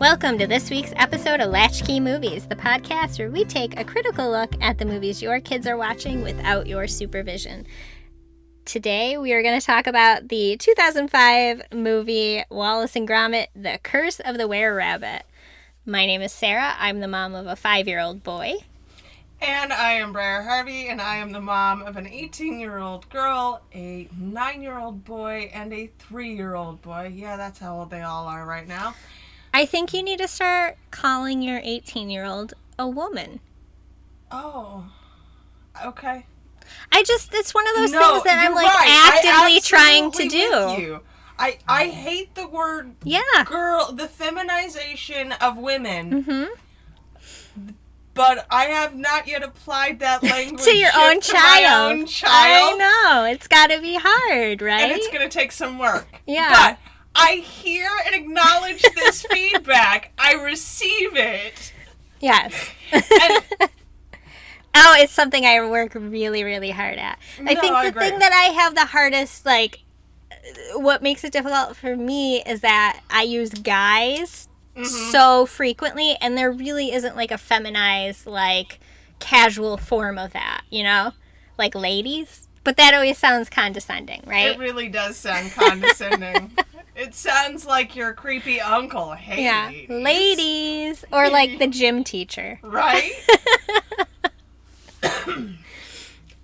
Welcome to this week's episode of Latchkey Movies, the podcast where we take a critical look at the movies your kids are watching without your supervision. Today, we are going to talk about the 2005 movie Wallace and Gromit The Curse of the Were Rabbit. My name is Sarah. I'm the mom of a five year old boy. And I am Briar Harvey, and I am the mom of an 18 year old girl, a 9 year old boy, and a 3 year old boy. Yeah, that's how old they all are right now. I think you need to start calling your 18 year old a woman. Oh, okay. I just, it's one of those No, things that I'm like right. Actively trying to do. you. I, I hate the word Yeah. girl, the feminization of women, hmm but I have not yet applied that language to your own to child. own child. I know. It's got to be hard, right? and it's going to take some work. Yeah. I hear and acknowledge this feedback. I receive it. yes. And oh, it's something I work really, really hard at. I No, think the agree. thing that I have the hardest, like, what makes it difficult for me is that I use guys Mm-hmm. so frequently, and there really isn't like a feminized, like, casual form of that, you know? Like ladies. But that always sounds condescending, right? it really does sound condescending. it sounds like your creepy uncle. Hey, yeah. ladies. Ladies. Or like the gym teacher. Right? All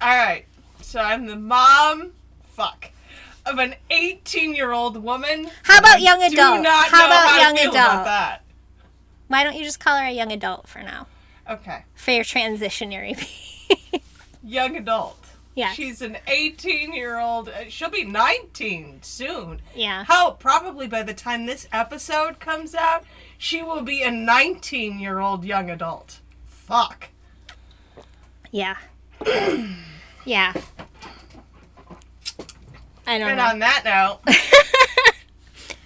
right. So I'm the mom. Fuck. Of an 18 year old woman. How about I young do adult? not How know about how young adult? About that. Why don't you just call her a young adult for now? Okay. For your transitionary. Young adult. Yeah. She's an 18 year old. uh, She'll be 19 soon. Yeah. Hell, probably by the time this episode comes out, she will be a 19 year old young adult. Fuck. Yeah. yeah. I don't And know. on that note,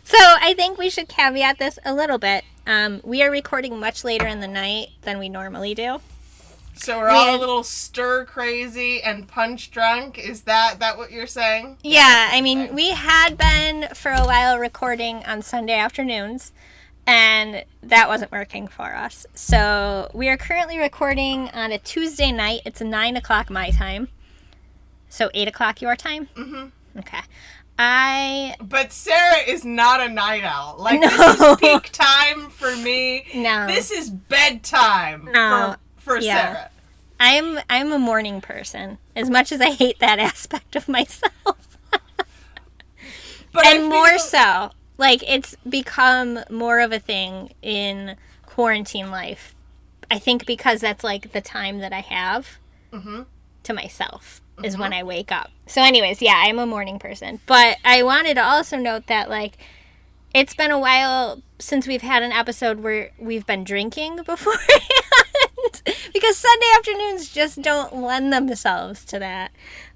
So I think we should caveat this a little bit. Um, we are recording much later in the night than we normally do. So we're all We- a little stir crazy and punch drunk. Is that that what you're saying? Yeah, I mean, we had been for a while recording on Sunday afternoons, and that wasn't working for us. So we are currently recording on a Tuesday night. It's nine o'clock my time, so eight o'clock your time. Mm-hmm. Okay. I But Sarah is not a night owl. Like No. this is peak time for me. no. This is bedtime No. for, for Yeah. Sarah. I'm I'm a morning person. As much as I hate that aspect of myself. But and more so like it's become more of a thing in quarantine life i think because that's like the time that i have Mhm. to myself is when i wake up so anyways yeah i'm a morning person but i wanted to also note that like it's been a while since we've had an episode where we've been drinking beforehand because sunday afternoons just don't lend themselves to that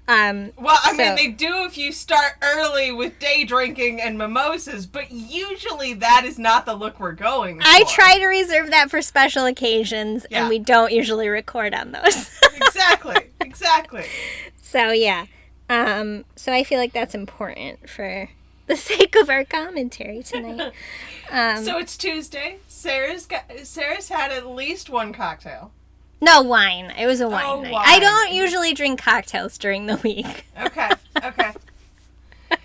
um Well, I mean, they do if you start early with day drinking and mimosas, but usually that is not the look we're going for. I try to reserve that for special occasions, Yeah. and we don't usually record on those. exactly, exactly. so yeah, um, so I feel like that's important for the sake of our commentary tonight. Um, so it's Tuesday. Sarah's got, Sarah's had at least one cocktail. no wine. It was a wine Oh, night. wine. I don't usually drink cocktails during the week. Okay, okay.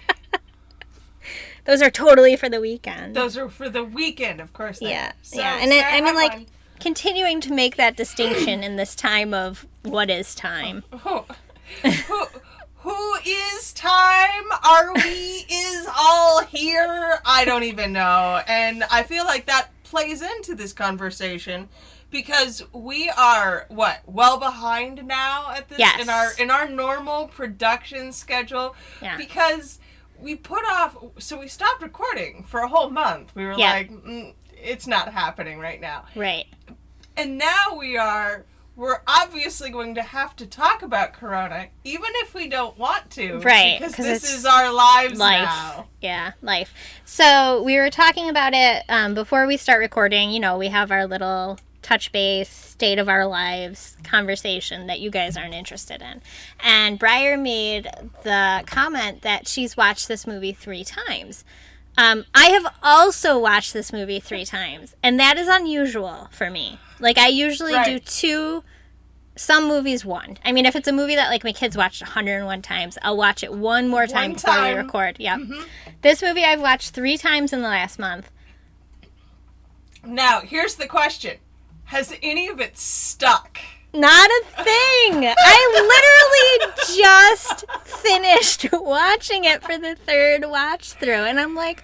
Those are totally for the weekend. Those are for the weekend, of course. yeah. So, yeah, and it, Sarah, I mean, like continuing to make that distinction in this time of what is time. who, who, who is time? Are we is all here? I don't even know. And I feel like that plays into this conversation because we are what well behind now at this Yes. in our in our normal production schedule Yeah. because we put off so we stopped recording for a whole month. We were Yeah. like mm, it's not happening right now. Right. And now we are we're obviously going to have to talk about corona even if we don't want to Right, because 'cause this is our lives life. now. Yeah, life. So we were talking about it um, before we start recording. You know, we have our little touch base, state of our lives conversation that you guys aren't interested in. And Briar made the comment that she's watched this movie three times. Um, I have also watched this movie three times, and that is unusual for me. Like I usually do two. Some movies one. I mean, if it's a movie that like my kids watched 101 times, I'll watch it one more time One before we time. Mm-hmm. record. Yeah. This movie I've watched three times in the last month. Now, here's the question: Has any of it stuck? Not a thing. I literally just finished watching it for the third watch through, and I'm like,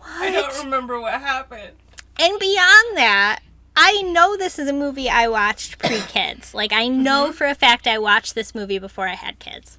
what? I don't remember what happened. And beyond that, I know this is a movie I watched pre kids. Like, I know Mm-hmm. for a fact I watched this movie before I had kids.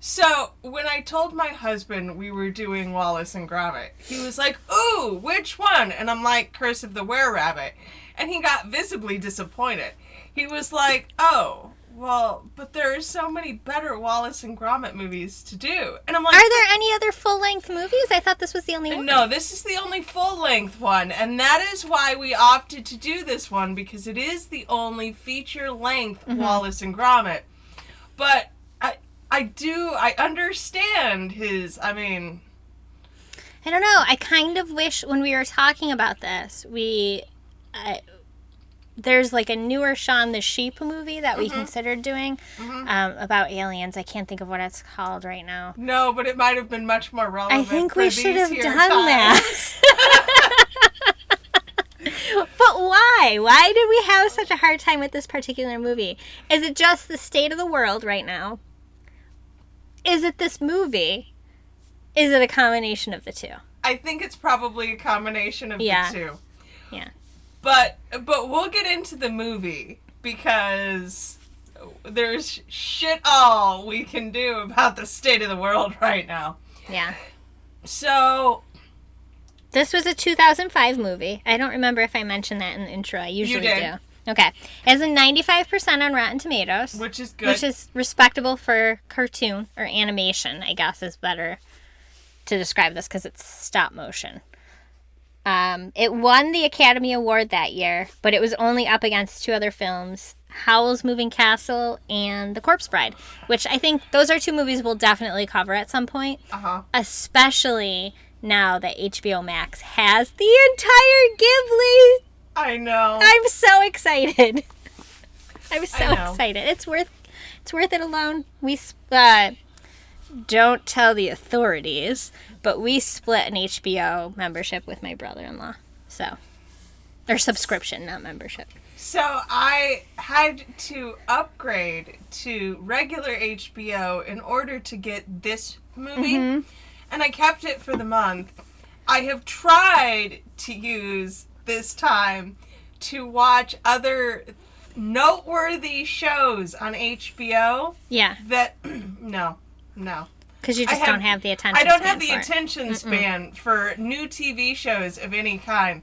So when I told my husband we were doing Wallace and Gromit, he was like, "Ooh, which one?" And I'm like, "Curse of the Were Rabbit," and he got visibly disappointed. He was like, "Oh, well, but there are so many better Wallace and Gromit movies to do," and I'm like, Are there any other full length movies? I thought this was the only one. No, this is the only full length one, and that is why we opted to do this one because it is the only feature length mm-hmm. Wallace and Gromit. But I I do I understand his I mean I don't know. I kind of wish when we were talking about this, we. I there's like a newer Shaun the Sheep movie that Mm-hmm. we considered doing um, about aliens. I can't think of what it's called right now. no, but it might have been much more relevant. I think we should have done times. that. but why? Why did we have such a hard time with this particular movie? Is it just the state of the world right now? Is it this movie? Is it a combination of the two? I think it's probably a combination of Yeah. the two. Yeah. But but we'll get into the movie because there's shit all we can do about the state of the world right now. Yeah. So This was a 2005 movie. I don't remember if I mentioned that in the intro. I usually do. Okay. It has a 95% on Rotten Tomatoes, which is good. which is respectable for cartoon or animation, I guess is better to describe this because it's stop motion. Um, it won the Academy Award that year, but it was only up against two other films Howl's Moving Castle and The Corpse Bride, which I think those are two movies we'll definitely cover at some point uh-huh. especially now that HBO Max has the entire Ghibli. I know. I'm so excited. I'm so excited. It's worth it's worth it alone. We uh, don't tell the authorities, but we split an HBO membership with my brother-in-law. So, or subscription, not membership. So I had to upgrade to regular HBO in order to get this movie, Mm-hmm. and I kept it for the month. I have tried to use this time to watch other noteworthy shows on HBO Yeah, that no, no. Because you just have- don't have the attention. Span. I don't have the for it. attention span for new TV shows of any kind.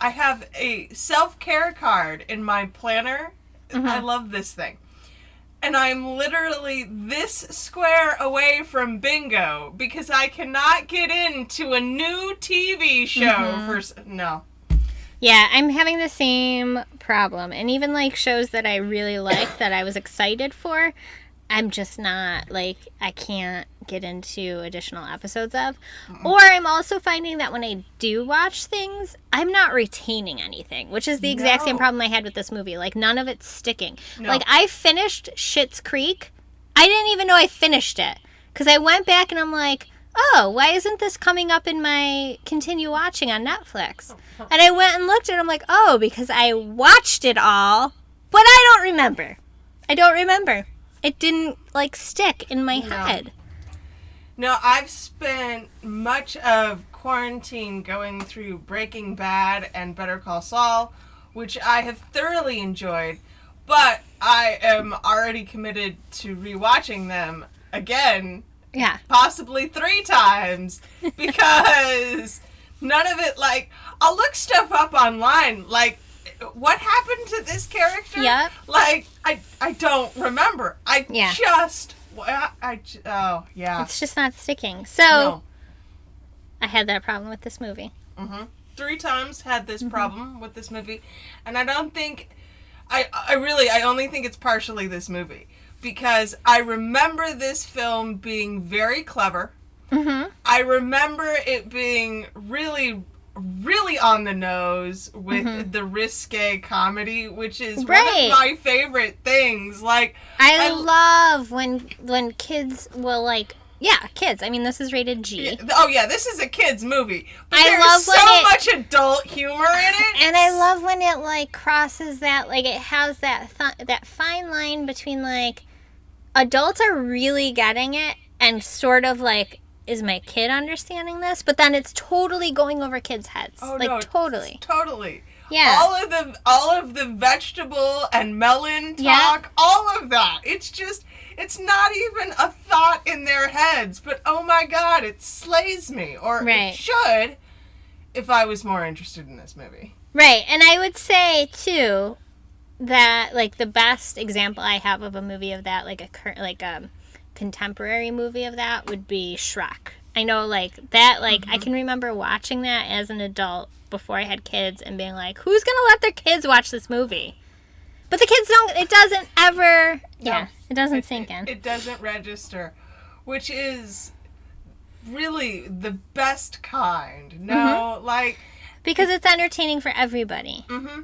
I have a self care card in my planner. Mm-hmm. I love this thing. And I'm literally this square away from bingo because I cannot get into a new TV show Mm-hmm. for. No. Yeah, I'm having the same problem. And even like shows that I really like that I was excited for, I'm just not like I can't get into additional episodes of. Or I'm also finding that when I do watch things, I'm not retaining anything, which is the exact same problem I had with this movie. Like none of it's sticking. No. Like I finished Schitt's Creek. I didn't even know I finished it cuz I went back and I'm like, "Oh, why isn't this coming up in my continue watching on Netflix?" And I went and looked and I'm like, "Oh, because I watched it all, but I don't remember. I don't remember. It didn't like stick in my head." No, I've spent much of quarantine going through Breaking Bad and Better Call Saul, which I have thoroughly enjoyed, but I am already committed to rewatching them again, Yeah. possibly three times, because none of it, like, I'll look stuff up online, like, what happened to this character? Yep. Like, I, I don't remember. I Yeah. just, I, I, oh, yeah. It's just not sticking. So, No. I had that problem with this movie. three times had Mm-hmm. this problem with this movie and i don't think i i really i only think it's partially this movie because i remember this film being very clever Mm-hmm. I remember it being really, really on the nose with the risque comedy, which is Mm-hmm. Right. one of my favorite things. Like, I, I- love when when kids will like yeah kids. I mean this is rated G. oh yeah, this is a kids movie, but I there's love so it- much adult humor in it. And I love when it like crosses that like it has that th- that fine line between like adults are really getting it and sort of like is my kid understanding this? But then it's totally going over kids' heads. Oh, like no, totally. totally. Yeah. All of the all of the vegetable and melon talk, all of that. It's just it's not even a thought in their heads, but oh my god, it slays me. Or Right. it should if I was more interested in this movie. Right. And I would say too that like the best example I have of a movie of that, like a current like a contemporary movie of that would be Shrek. I know like that like I can remember watching that as an adult before I had kids and being like, Who's gonna let their kids watch this movie? But the kids don't it doesn't ever Yeah. It doesn't sink in. It doesn't register, which is really the best kind. No, Mm-hmm. like because it's entertaining for everybody. Mm-hmm.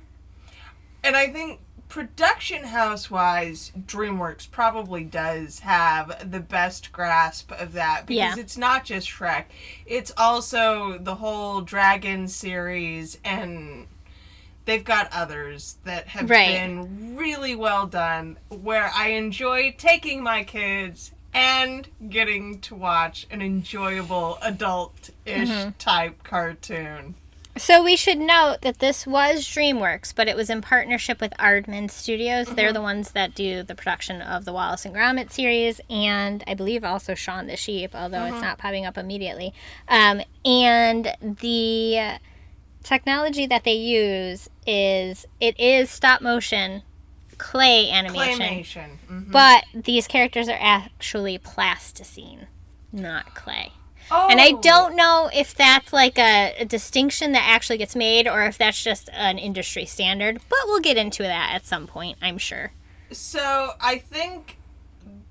And I think production house wise, DreamWorks probably does have the best grasp of that because Yeah. it's not just Shrek, it's also the whole Dragon series and they've got others that have Right. been really well done where I enjoy taking my kids and getting to watch an enjoyable adult ish Mm-hmm. type cartoon. So we should note that this was DreamWorks, but it was in partnership with Aardman Studios. They're the ones that do the production of the Wallace and Gromit series, and I believe also Shaun the Sheep, although it's not popping up immediately. Um, and the technology that they use is it is stop motion clay animation, Claymation. Mhm. but these characters are actually plasticine, not clay. And I Oh. don't know if that's like a, a distinction that actually gets made or if that's just an industry standard, but we'll get into that at some point, I'm sure. So I think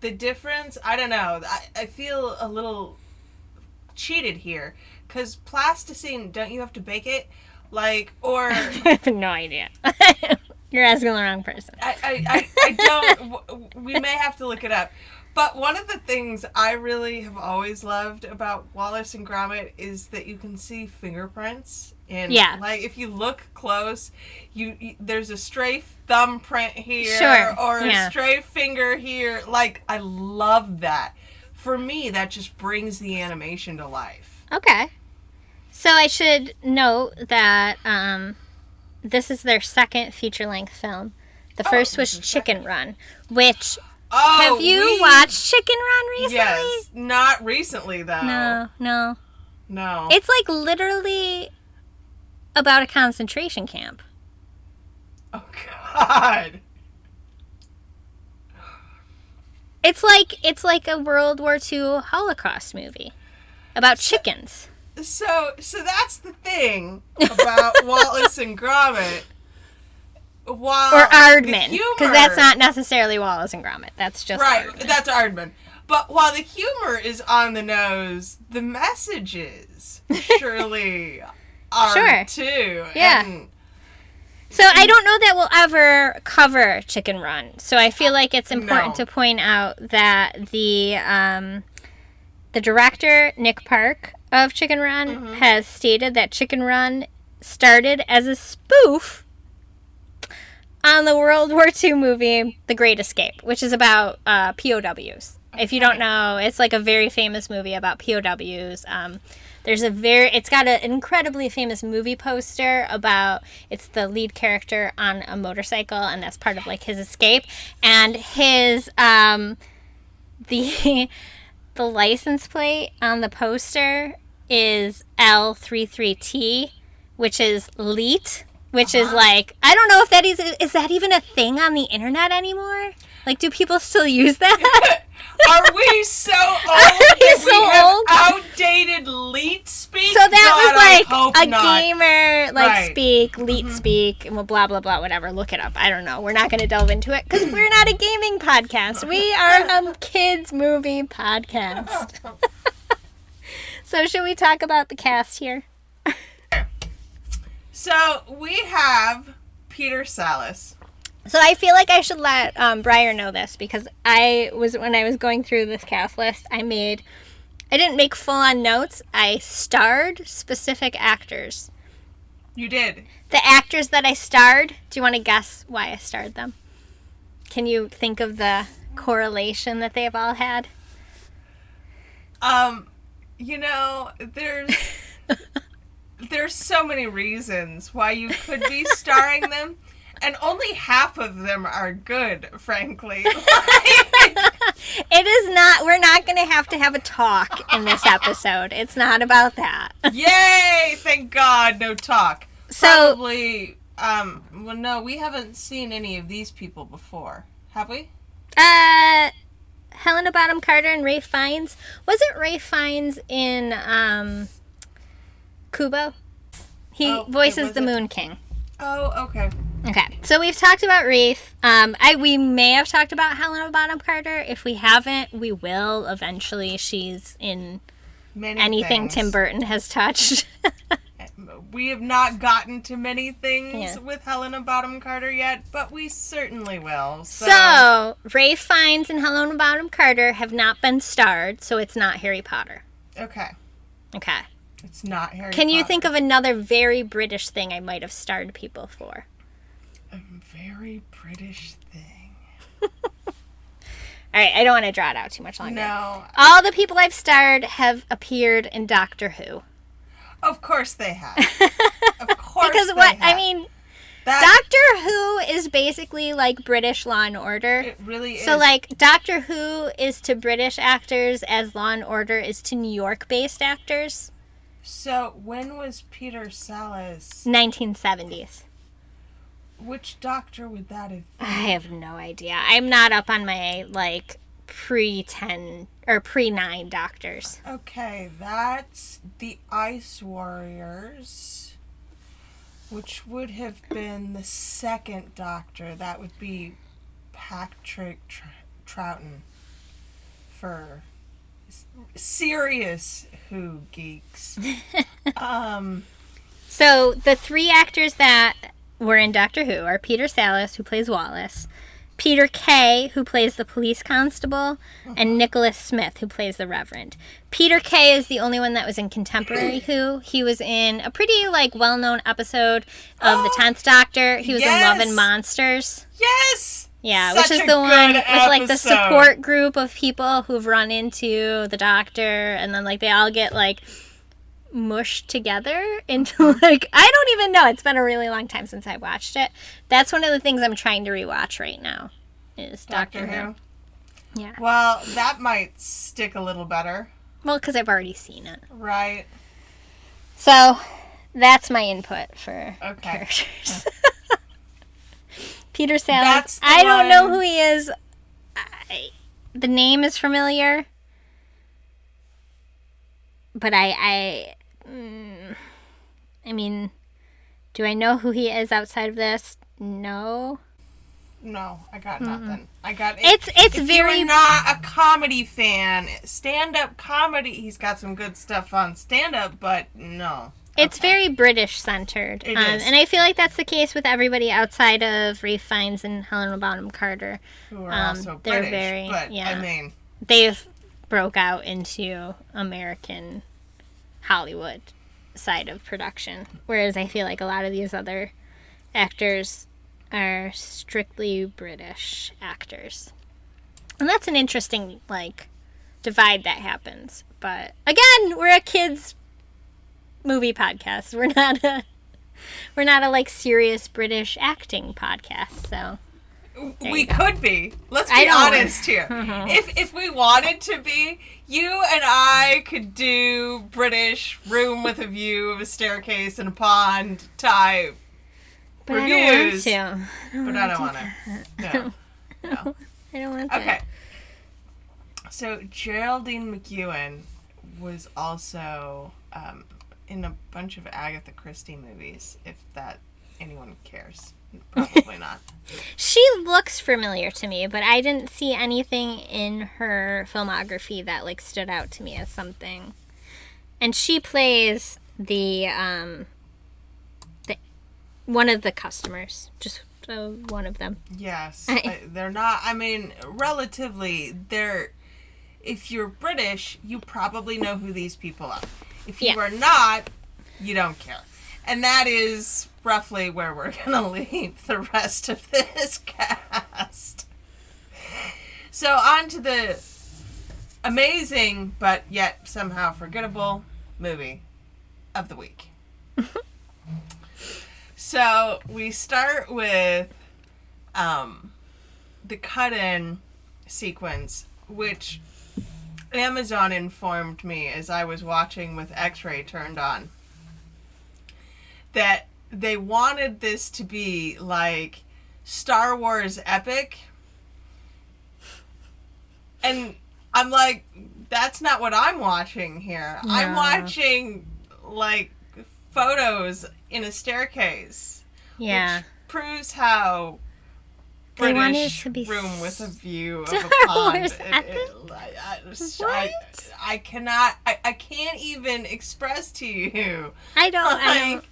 the difference, I don't know, I, I feel a little cheated here. Because plasticine, don't you have to bake it? Like, or I have no idea. You're asking the wrong person. I, I, I, I don't, we may have to look it up. But one of the things I really have always loved about Wallace and Gromit is that you can see fingerprints. And Yeah. like if you look close, you, you there's a stray thumbprint here Sure, or yeah. a stray finger here. Like I love that. For me, that just brings the animation to life. Okay. So I should note that um, this is their second feature length film. The Oh, first was this is Chicken Run, which Oh, have you we- watched Chicken Run recently? Yes, not recently though. No, no. no. It's like literally about a concentration camp. oh God. It's like it's like a World War II Holocaust movie about chickens. So, so that's the thing about Wallace and Gromit. Or the Aardman, because that's not necessarily Wallace and Gromit. That's just right. Aardman. That's Aardman. But while the humor is on the nose, the messages surely are Sure. too. Yeah. And So I don't know that we'll ever cover Chicken Run. So I feel like it's important No. to point out that the um, the director Nick Park of Chicken Run Mm-hmm. has stated that Chicken Run started as a spoof on the World War II movie The Great Escape, which is about uh, POWs. If you don't know, it's like a very famous movie about POWs. Um, there's a very, it's got an incredibly famous movie poster about, it's the lead character on a motorcycle, and that's part of like his escape. And his, um, the, the license plate on the poster is L33T, which is LEET, which is like I don't know if that is is that even a thing on the internet anymore? Like, do people still use that? are we so old we so we old? outdated leet speak? so that God, was like a not. gamer like Right. Mm-hmm. speak, LEET speak, and well, blah blah blah, whatever. Look it up. I don't know. We're not going to delve into it because we're not a gaming podcast. We are a kids movie podcast. So, should we talk about the cast here? So we have Peter Sallis. So I feel like I should let um, Briar know this because I was when I was going through this cast list, I made I didn't make full on notes. I starred specific actors. You did. The actors that I starred. Do you want to guess why I starred them? Can you think of the correlation that they've all had? Um, you know, there's there's so many reasons why you could be starring them, and only half of them are good, frankly. It is not. We're not going to have to have a talk in this episode. It's not about that. Yay! Thank God, no talk. So Probably. Um. Well, no, we haven't seen any of these people before, have we? Uh, Helena Bonham Carter and Rafe Fiennes. Wasn't Rafe Fiennes in um, Kubo? He Oh, voices the wasn't. Moon King. Oh, okay. Okay, so we've talked about Rafe. Um, I we may have talked about Helena Bonham Carter. If we haven't, we will eventually. She's in Many anything things. Tim Burton has touched. We have not gotten to many things Yeah. with Helena Bonham Carter yet, but we certainly will. So, so Rafe Fiennes and Helena Bonham Carter have not been starred, so it's not Harry Potter. okay, Okay. It's not Harry. Can you think of another very British thing I might have starred people for? a very British thing? All right, I don't want to draw it out too much longer. No, All the people I've starred have appeared in Doctor Who. of course they have. Of course, Because what I mean, that Doctor Who is basically like British Law and Order. it really is. So like Doctor Who is to British actors as Law and Order is to New York-based actors. So when was Peter Sallis? 1970s. Which doctor would that have? I have no idea. I'm not up on my like pre 10 or pre 9 doctors. Okay, that's the Ice Warriors, which would have been the second Doctor. That would be Patrick Tr- Troughton for serious Who geeks. um, So the three actors that were in Doctor Who are Peter Sallis, who plays Wallace, Peter Kay, who plays the police constable, and Nicholas Smith, who plays the Reverend. Peter Kay is the only one that was in contemporary Who. He was in a pretty like well-known episode of the Oh, Tenth Doctor. He was in Love and yes! Monsters. yes. Yeah, Such which is the one good with like the support group of people who've run into the doctor and then like they all get like mushed together into like I don't even know. It's been a really long time since I watched it. That's one of the things I'm trying to rewatch right now. Is Doctor, Doctor Who. Who. Yeah. Well, that might stick a little better, Well, because I've already seen it. right? So that's my input for Okay. characters. Peter the I don't know who he is. I, the name is familiar, but I, I, mm, I mean, do I know who he is outside of this? No. No, I got nothing. I got It's it's if very you're not a comedy fan, stand up comedy. He's got some good stuff on stand up, but no. It's Okay. very British centered. Um. And I feel like that's the case with everybody outside of Rafe Fiennes and Helena Bonham Carter. Who are Um, also they're British, very- but yeah. I mean, They've broke out into American Hollywood side of production. Whereas I feel like a lot of these other actors are strictly British actors. And that's an interesting like divide that happens. But again, we're a kids movie podcast. We're not a we're not a like serious British acting podcast. So we could be. Let's be don't- honest here. if if we wanted to be, you and I could do British room with a view of a staircase and a pond type. but I don't want Reviews. to. But I don't want to. No. No. I don't want to. Okay. So Geraldine McEwen was also um, in a bunch of Agatha Christie movies. If that anyone cares, probably not. She looks familiar to me, but I didn't see anything in her filmography that like stood out to me as something. and she plays the um the one of the customers, just uh, one of them. Yes, I- I- they're not. I mean, relatively, they're. If you're British, you probably know who these people are. If you Yeah. are not, you don't care. And that is roughly where we're gonna leave the rest of this cast. So on to the amazing but yet somehow forgettable movie of the week. so we start with um, the cut-in sequence, which Amazon informed me as I was watching with X-ray turned on that they wanted this to be like Star Wars epic. And I'm like, that's not what I'm watching here. I'm watching like photos in a staircase. Yeah. Which proves how They wanted it to be room with a view of a pond. Wars It- epic? it- I, I, I, What? I cannot. I, I can't even express to you. I don't. I don't.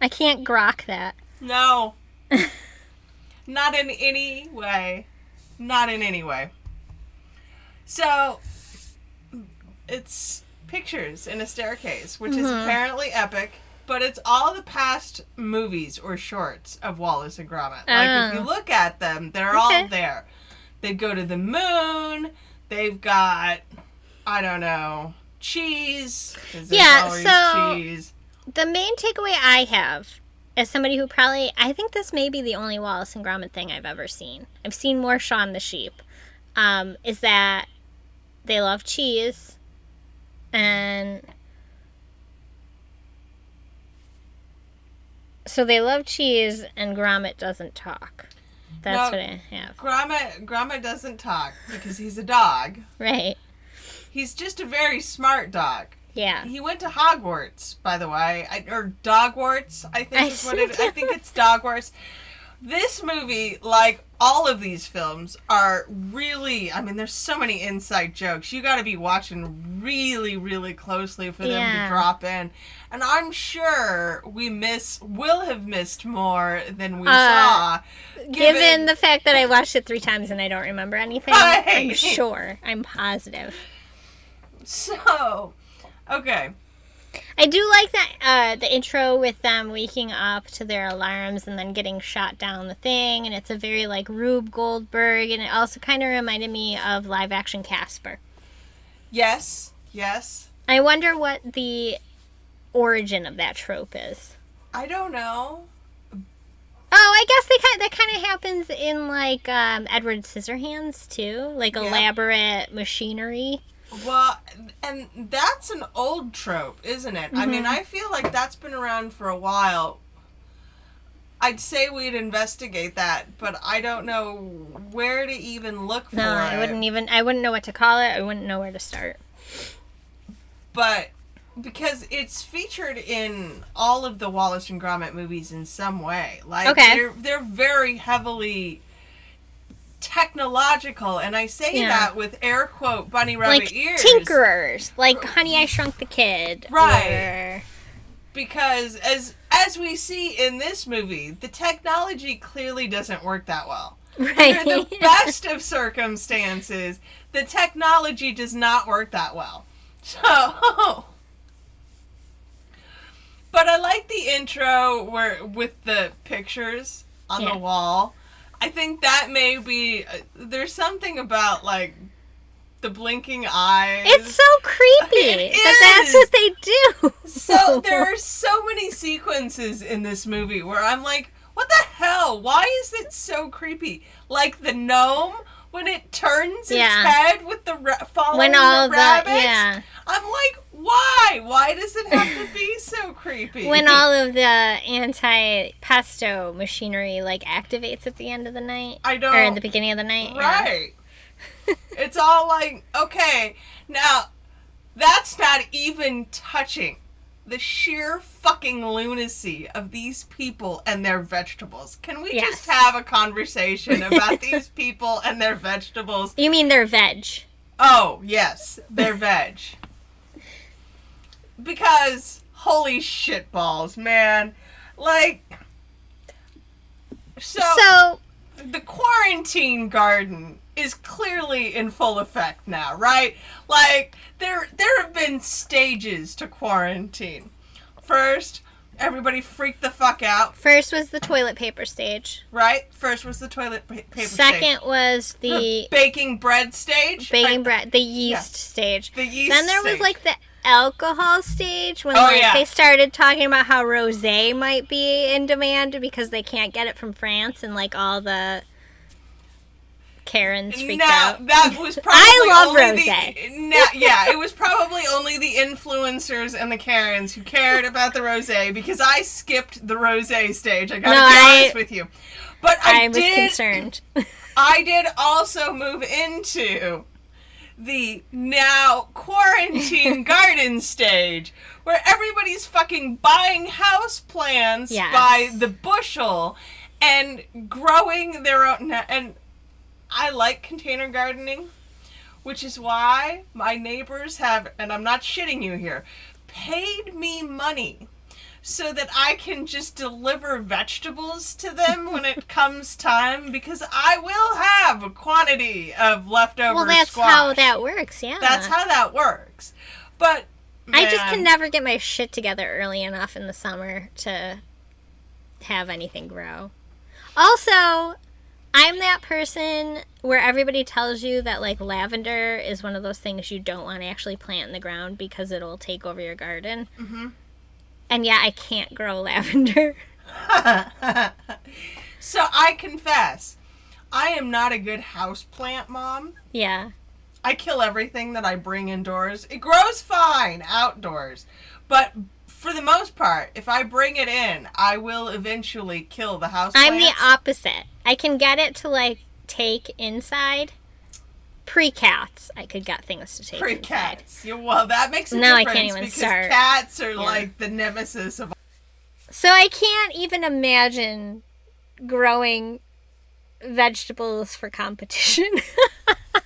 I can't grok that. no. Not in any way. Not in any way. So, it's pictures in a staircase, which is Mhm. apparently epic, but it's all the past movies or shorts of Wallace and Gromit. Like, if you Oh. look at them, they're Okay. all there. They go to the moon, they've got, I don't know, cheese. Yeah, so- cheese. The main takeaway I have, as somebody who probably, I think this may be the only Wallace and Gromit thing I've ever seen. I've seen more Shaun the Sheep. Um, is that they love cheese, and so they love cheese, and Gromit doesn't talk. That's No. what I have. Gromit, Gromit doesn't talk because he's a dog. Right? He's just a very smart dog. Yeah. He went to Hogwarts, by the way, I, or Dogwarts. I think I is what it. I think it's Dogwarts. This movie, like all of these films, are really. I mean, there's so many inside jokes. You got to be watching really, really closely for them Yeah. to drop in. And I'm sure we miss, will have missed more than we Uh, saw. Given, the fact that I watched it three times and I don't remember anything, I'm sure. I'm positive. so, okay. I do like that uh, the intro with them waking up to their alarms and then getting shot down the thing, and it's a very like Rube Goldberg, and it also kind of reminded me of live action Casper. Yes, yes. I wonder what the origin of that trope is. I don't know. Oh, I guess they kind that kind of happens in like um, Edward Scissorhands too, like Yeah. elaborate machinery. Well, and that's an old trope, isn't it? I mean, mm-hmm. I feel like that's been around for a while. I'd say we'd investigate that, but I don't know where to even look for it. No, I wouldn't even. I wouldn't know what to call it. I wouldn't know where to start. But because it's featured in all of the Wallace and Gromit movies in some way, like Okay. they're they're very heavily technological, and I say Yeah. that with air quote bunny rabbit like ears. tinkerers, like Honey I Shrunk the Kid, Right. because as as we see in this movie, the technology clearly doesn't work that well. or- Under the best of circumstances, the technology does not work that well. So But I like the intro where with the pictures on Yeah. the wall. I think that may be uh, there's something about like the blinking eyes. it's so creepy It that that's what they do. So there are so many sequences in this movie where I'm like, what the hell? Why is it so creepy? Like the gnome when it turns its Yeah. head with the ra- following when all the the rabbits. yeah, I'm like, why? Why does it have to be so creepy? when all of the anti-pesto machinery like activates at the end of the night I don't or at the beginning of the night. yeah. Right. it's all like, okay, now that's not even touching the sheer fucking lunacy of these people and their vegetables. Can we Yes. just have a conversation about these people and their vegetables? You mean they're veg? Oh, yes, they're veg. Because holy shit balls, man. Like so, So, the quarantine garden is clearly in full effect now, right? Like there there have been stages to quarantine. First, everybody freaked the fuck out, first was the toilet paper stage. right? First was the toilet pa- paper Second stage. was the the baking bread stage. baking I- bread, the yeast stage. The yeast Then there was like the alcohol stage when Oh, like yeah. they started talking about how rosé might be in demand because they can't get it from France and like all the Karens freaked now out. that was probably I love only rosé. Now, yeah, it was probably only the influencers and the Karens who cared about the rosé because I skipped the rosé stage. I gotta No, be I- honest with you. But I, I was did. concerned. I did also move into the now quarantine garden stage where everybody's fucking buying house plants Yes. by the bushel and growing their own and I like container gardening which is why my neighbors have and I'm not shitting you here paid me money so that I can just deliver vegetables to them when it comes time because I will have a quantity of leftover well, that's squash. how that works. Yeah. That's how that works. But I just can never get my shit together early enough in the summer to have anything grow. Also, I'm that person where everybody tells you that like lavender is one of those things you don't want to actually plant in the ground because it'll take over your garden. Mm-hmm. And yeah, I can't grow lavender. So I confess, I am not a good house plant mom. yeah. I kill everything that I bring indoors. It grows fine outdoors, but for the most part, if I bring it in, I will eventually kill the house. I'm the opposite. I can get it to like take inside. Pre cats, I could get things to take Pre cats. Yeah, well, that makes a Now I can't even because start. cats are like the nemesis of. So I can't even imagine growing vegetables for competition.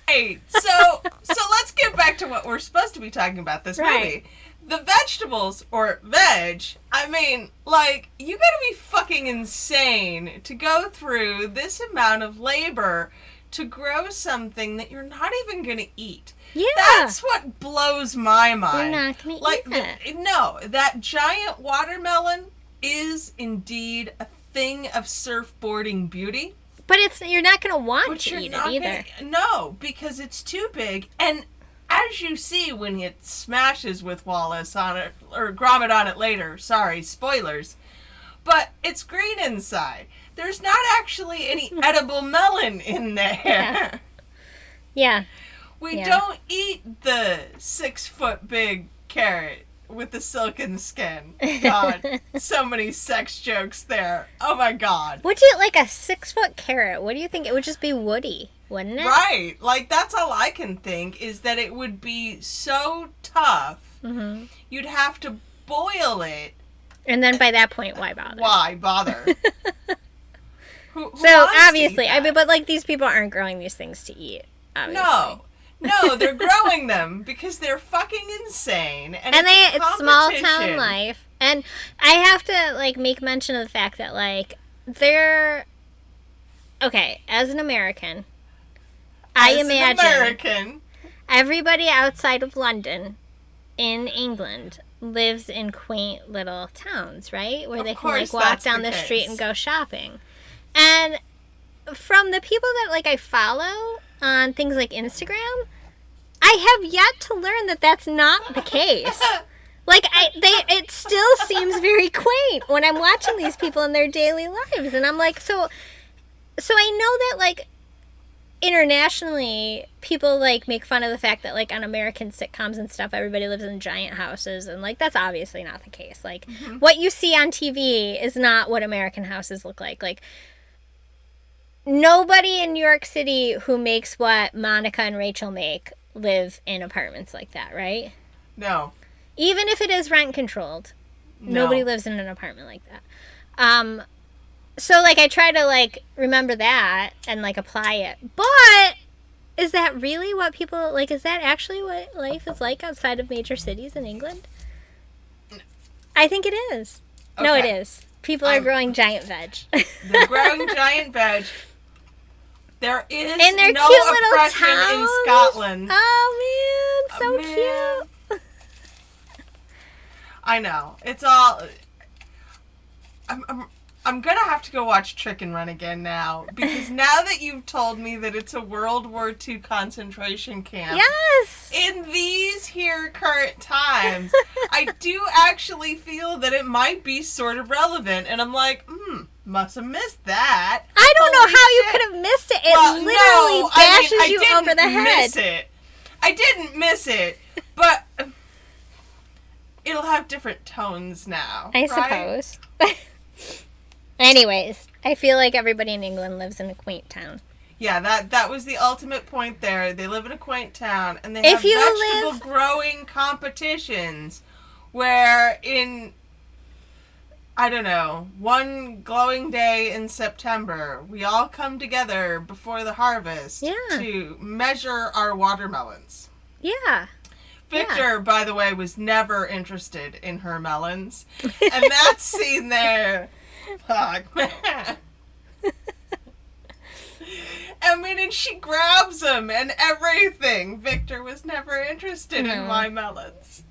Right. So, so let's get back to what we're supposed to be talking about this Right. movie. The vegetables or veg. I mean, like you got to be fucking insane to go through this amount of labor to grow something that you're not even going to eat. yeah. That's what blows my mind. You're not gonna like eat the- no, that giant watermelon is indeed a thing of surfboarding beauty. but it's you're not gonna want But to eat it either. Gonna, no, because it's too big. And as you see when it smashes with Wallace on it, or Gromit on it later, sorry, spoilers, but it's green inside. There's not actually any edible melon in there. Yeah. Yeah. We Yeah. don't eat the six foot big carrot with the silken skin. God, so many sex jokes there. Oh my god. Would you like a six foot carrot? What do you think? It would just be woody, wouldn't it? Right. Like that's all I can think is that it would be so tough. hmm You'd have to boil it. And then by that point, why bother? Why bother? Who- who So wants to eat obviously, I mean, but like these people aren't growing these things to eat. Obviously. no. No, they're growing them because they're fucking insane. And, and they it's, a it's small town life and i have to like make mention of the fact that like they're okay as an american i As an imagine American. everybody outside of london in england lives in quaint little towns right where Of they can like walk down the the, street and go shopping and from the people that like i follow on things like instagram i have yet to learn that that's not the case like I, they, it still seems very quaint when I'm watching these people in their daily lives, and I'm like, so, so I know that like internationally, people like make fun of the fact that like on American sitcoms and stuff, everybody lives in giant houses, and like that's obviously not the case. Like mm-hmm. what you see on TV is not what American houses look like. Like nobody in New York City who makes what Monica and Rachel make live in apartments like that, right? No. even if it is rent controlled No. nobody lives in an apartment like that um so like i try to like remember that and like apply it but is that really what people like is that actually what life is like outside of major cities in england I think it is. No, it is. People are I'm- growing giant veg. They're growing giant veg. There is and they're no cute little oppression towns. in Scotland. Oh man, so Oh, man. cute. I know. It's all. I'm, I'm, I'm gonna have to go watch Chicken Run again now because now that you've told me that it's a World War II concentration camp. Yes. In these here current times, I do actually feel that it might be sort of relevant, and I'm like, hmm, must have missed that. I don't know Holy how you could have missed it. It Well, literally no, I bashes mean, I you didn't over the head. Miss it. I didn't miss it, but it'll have different tones now. I right? suppose. Anyways, I feel like everybody in England lives in a quaint town. Yeah, that that was the ultimate point there. They live in a quaint town and they If have vegetable live- growing competitions where in I don't know, one glowing day in September, we all come together before the harvest Yeah. to measure our watermelons. Yeah. Victor, by the way, was never interested in her melons. And that scene there, fuck, man. I mean, and she grabs him and everything. Victor was never interested in my melons.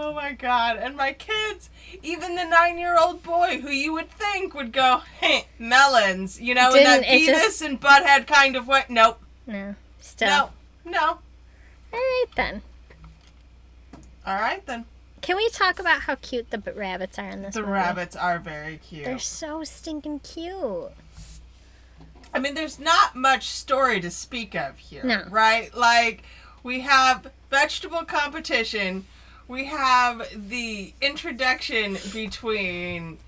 Oh my god. And my kids, even the nine year old boy who you would think would go, hey, melons, you know, in that Beavis just- and Butthead kind of way. Nope. No. Still. No. No. All right then. All right then. Can we talk about how cute the rabbits are in this The movie? rabbits are very cute. They're so stinking cute. I mean, there's not much story to speak of here, No. right? Like, we have vegetable competition, we have the introduction between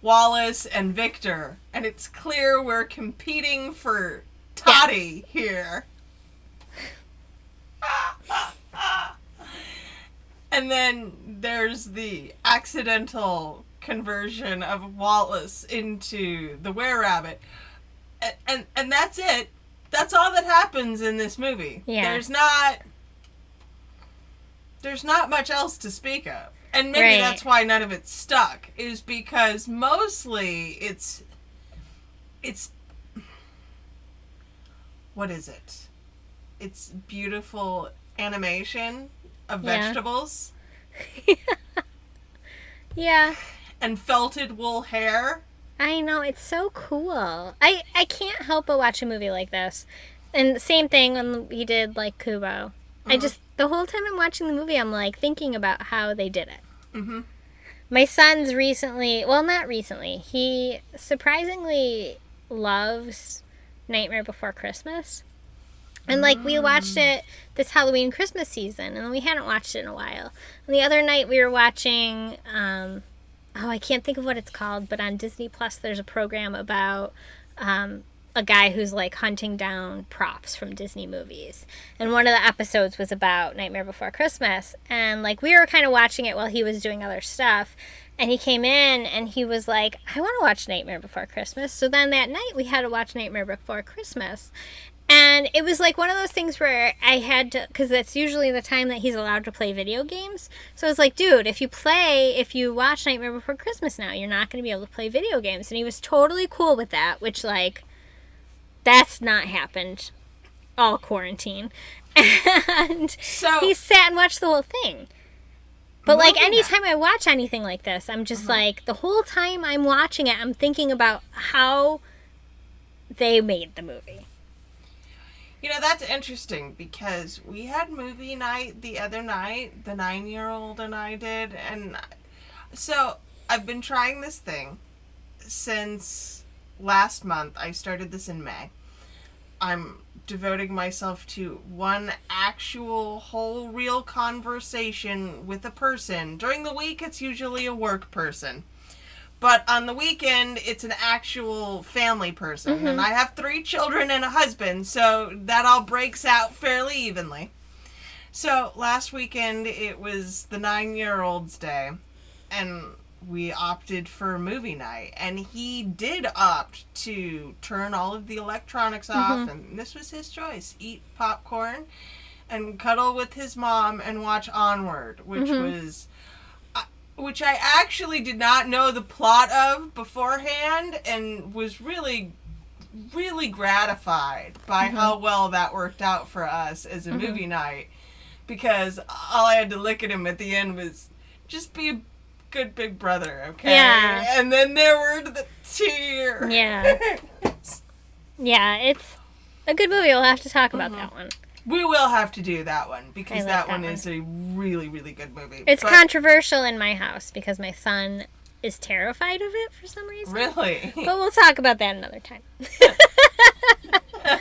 Wallace and Victor, and it's clear we're competing for Toddy here. and then there's the accidental conversion of Wallace into the were rabbit. And, and and that's it. That's all that happens in this movie. Yeah. There's not there's not much else to speak of. And maybe Right. that's why none of it stuck is because mostly it's it's what is it? It's beautiful animation of Yeah. vegetables Yeah. and felted wool hair. I know it's so cool. I I can't help but watch a movie like this. And same thing when we did like Kubo. I Uh-huh. just the whole time I'm watching the movie, I'm like thinking about how they did it. Mhm. My son's recently, well, not recently. He surprisingly loves Nightmare Before Christmas. And like we watched it this Halloween Christmas season, and we hadn't watched it in a while. And the other night we were watching, um, oh, I can't think of what it's called, but on Disney Plus there's a program about um, a guy who's like hunting down props from Disney movies. And one of the episodes was about Nightmare Before Christmas. And like we were kind of watching it while he was doing other stuff. And he came in and he was like, I want to watch Nightmare Before Christmas. So then that night we had to watch Nightmare Before Christmas. And it was like one of those things where I had to, because that's usually the time that he's allowed to play video games. So I was like, dude, if you play, if you watch Nightmare Before Christmas now, you're not going to be able to play video games. And he was totally cool with that, which, like, that's not happened all quarantine. And So he sat and watched the whole thing. But like anytime I watch anything like this, I'm just uh-huh. like the whole time I'm watching it, I'm thinking about how they made the movie. You know, that's interesting because we had movie night the other night, the nine year old and I did. And so I've been trying this thing since last month. I started this in May. I'm devoting myself to one actual, whole, real conversation with a person. During the week, it's usually a work person. But on the weekend, it's an actual family person. And mm-hmm. I have three children and a husband, so that all breaks out fairly evenly. So last weekend, it was the nine year old's day, and we opted for movie night. And he did opt to turn all of the electronics off, mm-hmm. and this was his choice eat popcorn and cuddle with his mom and watch Onward, which mm-hmm. was. I, which I actually did not know the plot of beforehand and was really really gratified by Mm-hmm. how well that worked out for us as a mm-hmm. movie night because all I had to look at him at the end was just be a good big brother, okay? Yeah. And then there were the tears. Yeah. Yeah, it's a good movie. We'll have to talk about Mm-hmm. that one. we will have to do that one because like that, that one, one. is a really really good movie. It's But- controversial in my house because my son is terrified of it for some reason. Really? But we'll talk about that another time.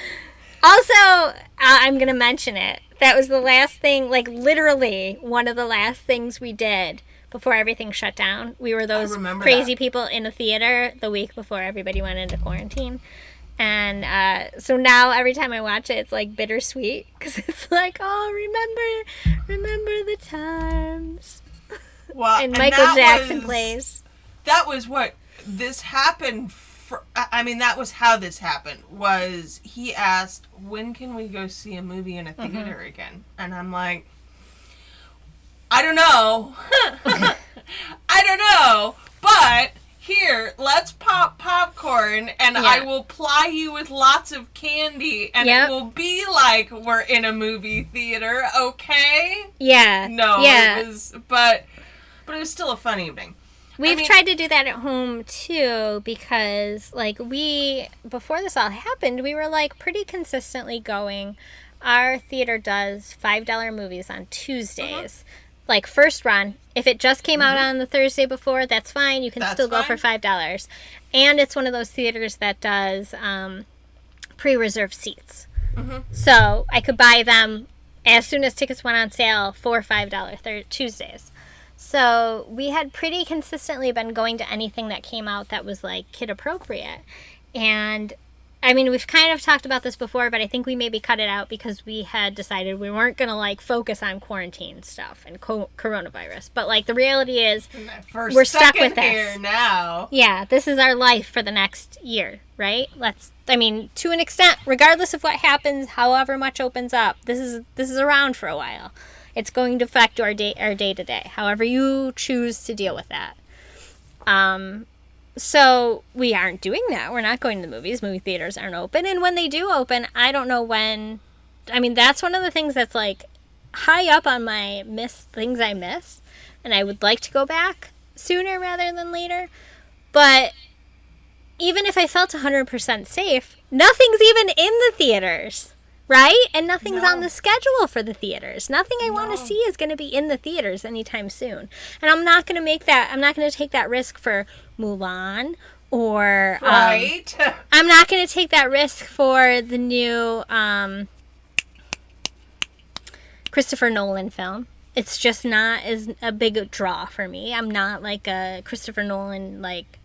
also, uh, I'm going to mention it. That was the last thing, like literally one of the last things we did before everything shut down. We were those crazy that. people in a theater the week before everybody went into quarantine. And uh, so now every time I watch it, it's like bittersweet because it's like, oh, remember, remember the times. Well, And Michael that Jackson was- plays. That was what this happened. For, I mean, that was how this happened. Was he asked, "When can we go see a movie in a Mm-hmm. theater again?" And I'm like, "I don't know. I don't know, but." Here, let's pop popcorn and I will ply you with lots of candy and Yep. it will be like we're in a movie theater, okay? Yeah. No, Yeah. it was but but it was still a fun evening. We've mean- tried to do that at home too because, like, we, before this all happened, we were like pretty consistently going. Our theater does $5 movies on Tuesdays. Uh-huh. Like, first run. If it just came out on the Thursday before, that's fine. You can Mm-hmm. That's still go for $5. And it's one of those theaters that does um, pre reserved seats. Mm-hmm. So I could buy them as soon as tickets went on sale for $5 thir- Tuesdays. So we had pretty consistently been going to anything that came out that was like kid appropriate. And I mean, we've kind of talked about this before, but I think we maybe cut it out because we had decided we weren't going to like focus on quarantine stuff and co- coronavirus. But like the reality is, We're stuck with this. here now. yeah, this is our life for the next year, right? Let's I mean, to an extent, regardless of what happens, however much opens up, this is this is around for a while. It's going to affect our day our day to day, however you choose to deal with that. Um so we aren't doing that. We're not going to the movies. Movie theaters aren't open. And when they do open, I don't know when I mean, that's one of the things that's like high up on my miss things I miss. And I would like to go back sooner rather than later. But even if I felt 100% safe, nothing's even in the theaters, right? And nothing's No. on the schedule for the theaters. Nothing I want to see is going to be in the theaters anytime soon. And I'm not going to make that, I'm not going to take that risk for Mulan or. um, Right? I'm not going to take that risk for the new um, Christopher Nolan film. It's just not as a big draw for me. I'm not like a Christopher Nolan like.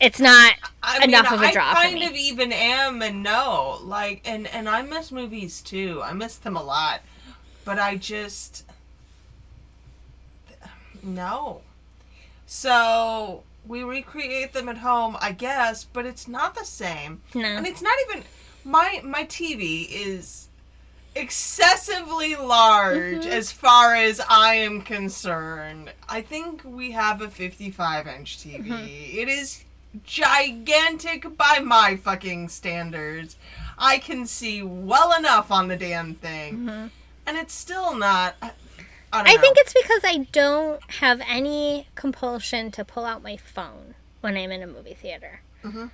It's not I enough mean, of a draw I kind of even am and no. Like and and I miss movies too. I miss them a lot. But I just no. So we recreate them at home, I guess, but it's not the same. No. And it's not even my my TV is excessively large Mm-hmm. as far as I am concerned. I think we have a 55 inch TV. Mm-hmm. It is gigantic by my fucking standards. I can see well enough on the damn thing. And it's still not. I, I, don't Mm-hmm. I know. think it's because I don't have any compulsion to pull out my phone when I'm in a movie theater. Mhm.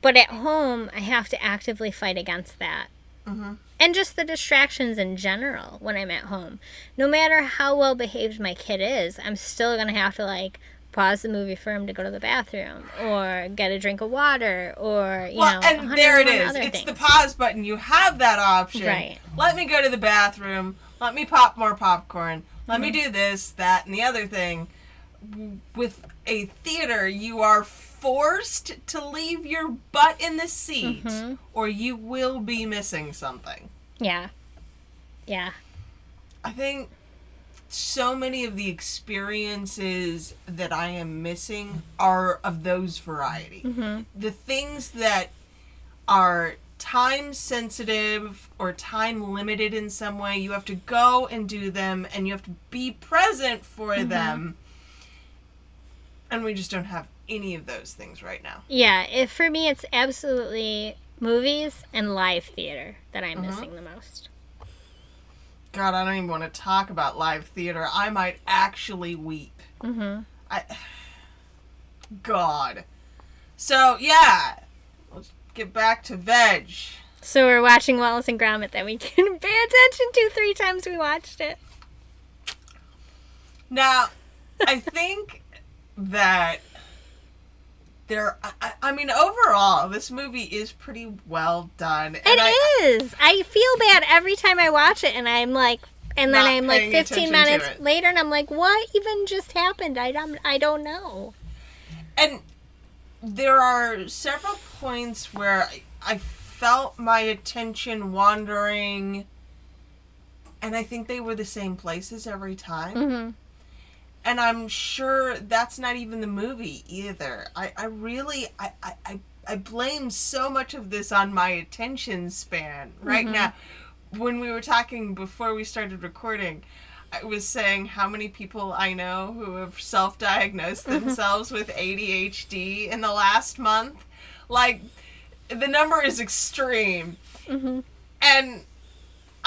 But at home, I have to actively fight against that. Mhm. And just the distractions in general when I'm at home. No matter how well behaved my kid is, I'm still going to have to, like, pause the movie for him to go to the bathroom or get a drink of water or, you Well, know, and there it is 101 is. other It's the pause button. You have that option. Right. Let me go to the bathroom. Let me pop more popcorn. Let me Mm-hmm. do this, that, and the other thing. With a theater, you are forced to leave your butt in the seat, Mm-hmm. or you will be missing something. Yeah. Yeah. I think so many of the experiences that I am missing are of those variety. Mm-hmm. The things that are time sensitive or time limited in some way. You have to go and do them and you have to be present for Mm-hmm. them. And we just don't have any of those things right now. Yeah, it, for me, it's absolutely movies and live theater that I'm missing the most. God, I don't even want to talk about live theater. I might actually weep. Mm-hmm. I God. So, yeah. Let's get back to veg. So we're watching Wallace and Gromit that we can pay attention to three times we watched it. Now, I think that there. I- I, mean, overall, this movie is pretty well done. And It is. I, I feel bad every time I watch it, and I'm like, and then I'm like 15 minutes later, and I'm like, what even just happened? I don't, I don't know. And there are several points where I, I felt my attention wandering, and I think they were the same places every time. Mm-hmm. And I'm sure that's not even the movie either. I, I really I, I, I, blame so much of this on my attention span right now. When we were talking before we started recording, I was saying how many people I know who have self diagnosed themselves with ADHD in the last month. Like the number is extreme. Mm-hmm. And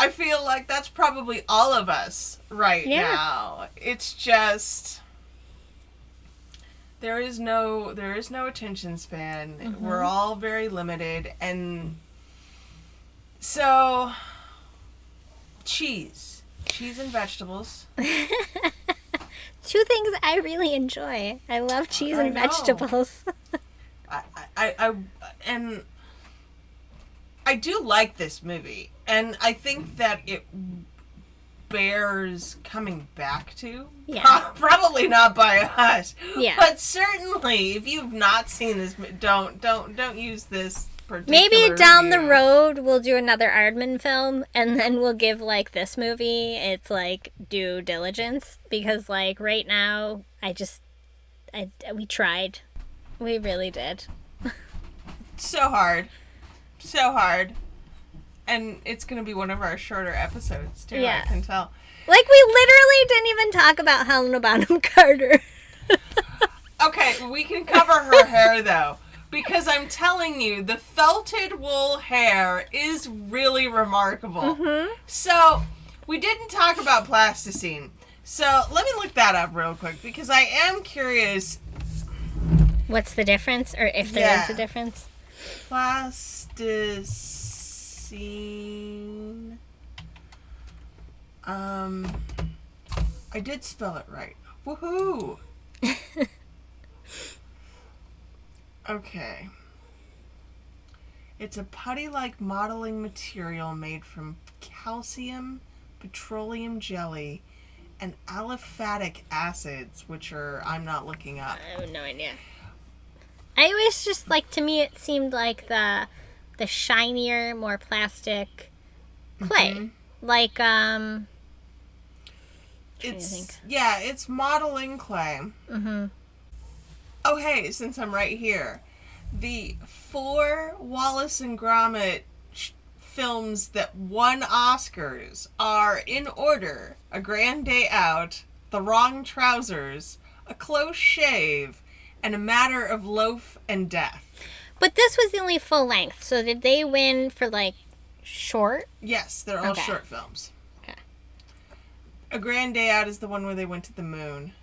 I feel like that's probably all of us right Yeah. now. It's just there is no there is no attention span. Mm-hmm. We're all very limited and so cheese. Cheese and vegetables. Two things I really enjoy. I love cheese and know. vegetables. I, I, I, and I do like this movie, and I think that it bears coming back to. Yeah. Pro- probably not by us. Yeah. But certainly, if you've not seen this, don't don't don't use this. Maybe down the road we'll do another Aardman film and then we'll give like this movie its like due diligence because like right now I just I we tried. We really did. So hard, so hard, and it's gonna be one of our shorter episodes too. Yeah. I can tell. Like we literally didn't even talk about Helena Bonham Carter. Okay, we can cover her hair though. Because I'm telling you, the felted wool hair is really remarkable. Mm-hmm. So, we didn't talk about plasticine. So, let me look that up real quick because I am curious. What's the difference or if there is Yeah. a difference? Plasticine. Um, I did spell it right. Woohoo! okay. It's a putty like modeling material made from calcium, petroleum jelly, and aliphatic acids, which are, I'm not looking up. I have no idea. I always just like to me it seemed like the the shinier, more plastic clay. Mhm. Like um It's think. yeah, it's modeling clay. mhm. Oh hey, since I'm right here, the four Wallace and Gromit sh- films that won Oscars are in order: A Grand Day Out, The Wrong Trousers, A Close Shave, and A Matter of Loaf and Death. But this was the only full length. So did they win for like short? Yes, they're all Okay. short films. Okay. A Grand Day Out is the one where they went to the moon.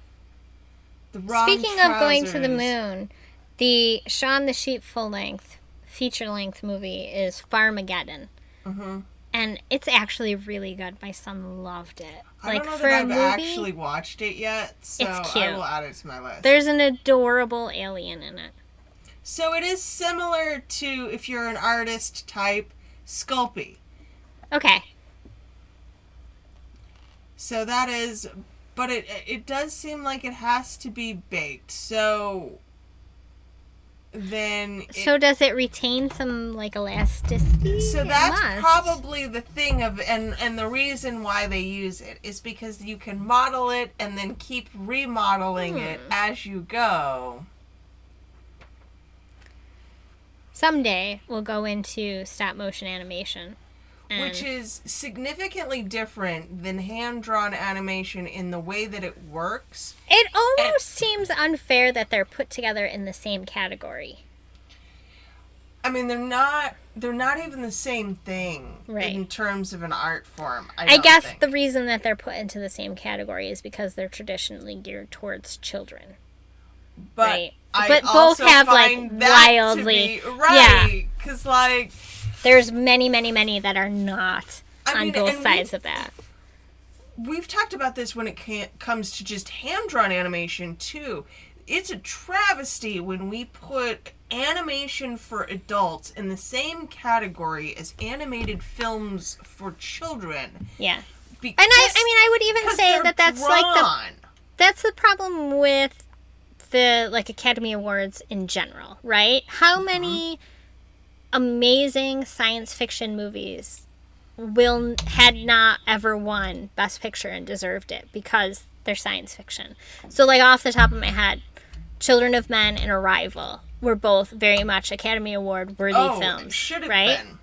The Wrong Speaking of going to the Trousers- moon, the Shaun the Sheep full length feature length movie is Farmageddon. Mhm. And it's actually really good. My son loved it. I Like don't know for that a I've movie, actually watched it yet, so It's I cute. will add it to my list. there's an adorable alien in it. So it is similar to if you're an artist type Sculpey. Okay. So that is but it it does seem like it has to be baked. So then it, so does it retain some like elasticity? so that's probably the thing of and and the reason why they use it is because you can model it and then keep remodeling it Hmm. as you go. Someday we'll go into stop motion animation. which is significantly different than hand drawn animation in the way that it works. It almost seems unfair that they're put together in the same category. I mean, they're not they're not even the same thing Right. in terms of an art form. I, I guess think. the reason that they're put into the same category is because they're traditionally geared towards children. But right. I But both have, like, wildly- be- right because like There's many, many, many that are not I on mean, both sides of that. we've talked about this when it comes to just hand drawn animation too. It's a travesty when we put animation for adults in the same category as animated films for children. Yeah. Because, And I, I mean, I would even say that that's like the that's the problem with the like Academy Awards in general, right? How uh-huh. many amazing science fiction movies will had not ever won Best Picture and deserved it because they're science fiction. So like off the top of my head, Children of Men and Arrival were both very much Academy Award worthy oh, films, should have right? been.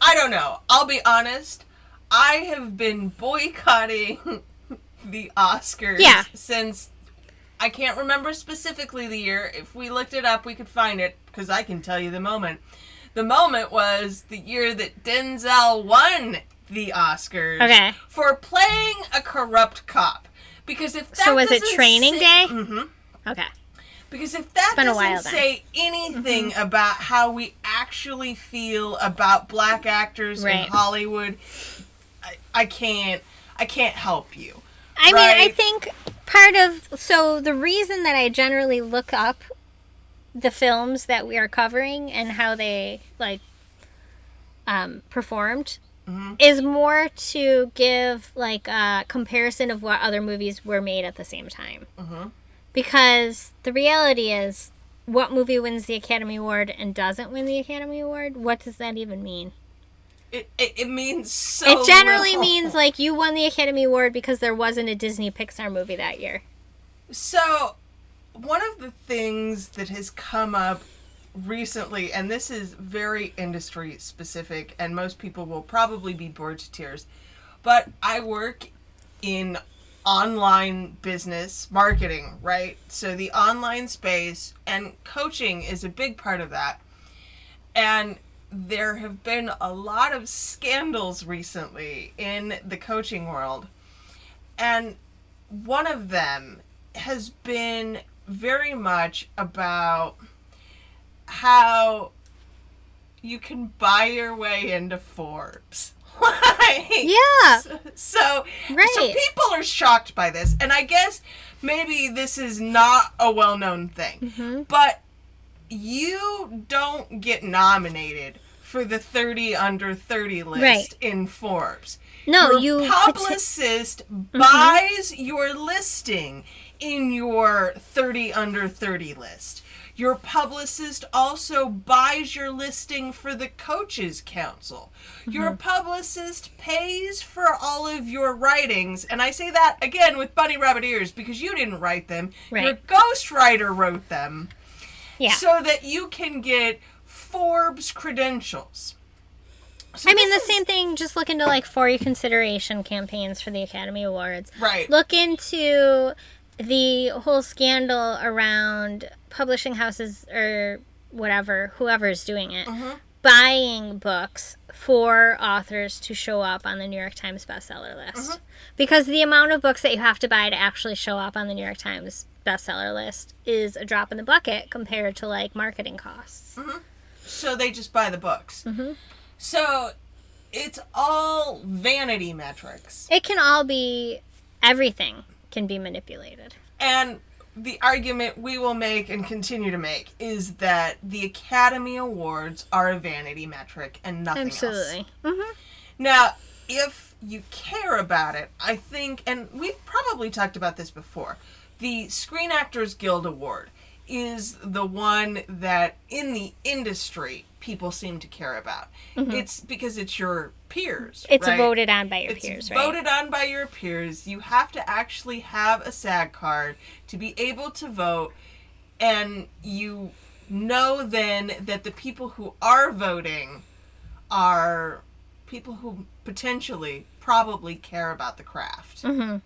I don't know. I'll be honest. I have been boycotting the Oscars Yeah. since I can't remember specifically the year. If we looked it up, we could find it because I can tell you the moment. The moment was the year that Denzel won the Oscars Okay. for playing a corrupt cop. Because if that So was it Training say- Day? Mhm. Okay. Because if that doesn't say anything Mm-hmm. about how we actually feel about black actors Right. in Hollywood, I, I can't I can't help you. I mean, I think part of so the reason that I generally look up the films that we are covering and how they like um, performed Mm-hmm. is more to give like a comparison of what other movies were made at the same time. Mhm. Because the reality is, what movie wins the Academy Award and doesn't win the Academy Award? What does that even mean? It, it, it means so it generally little. means like you won the Academy Award because there wasn't a Disney Pixar movie that year. So, one of the things that has come up recently, and this is very industry specific, and most people will probably be bored to tears, but I work in online business marketing, right? So, the online space and coaching is a big part of that. And there have been a lot of scandals recently in the coaching world. And one of them has been very much about how you can buy your way into Forbes. like, Yeah. So, so, Right. so people are shocked by this, and I guess maybe this is not a well-known thing, Mm-hmm. but you don't get nominated for the 30 under 30 list Right. in Forbes. No, Your you publicist buys your listing in your 30 under 30 list. Your publicist also buys your listing for the coaches council. Your Mm-hmm. publicist pays for all of your writings, and I say that again with bunny rabbit ears because you didn't write them. Your ghostwriter wrote them yeah. so that you can get Forbes credentials. So I mean, the is- same thing. Just look into like for your consideration campaigns for the Academy Awards. Right. Look into the whole scandal around publishing houses or whatever, whoever's doing it, Mm-hmm. buying books for authors to show up on the New York Times bestseller list. Mm-hmm. Because the amount of books that you have to buy to actually show up on the New York Times bestseller list is a drop in the bucket compared to like marketing costs. So they just buy the books. So it's all vanity metrics. It can all be everything can be manipulated. And the argument we will make and continue to make is that the Academy Awards are a vanity metric and nothing else. Absolutely. hmm Now, if you care about it, I think, and we've probably talked about this before, the Screen Actors Guild Award is the one that in the industry people seem to care about. It's because it's your peers. Mm-hmm. It's right? voted on by your It's peers, right? It's voted on by your peers. You have to actually have a SAG card to be able to vote, and you know then that the people who are voting are people who potentially probably care about the craft. Mhm.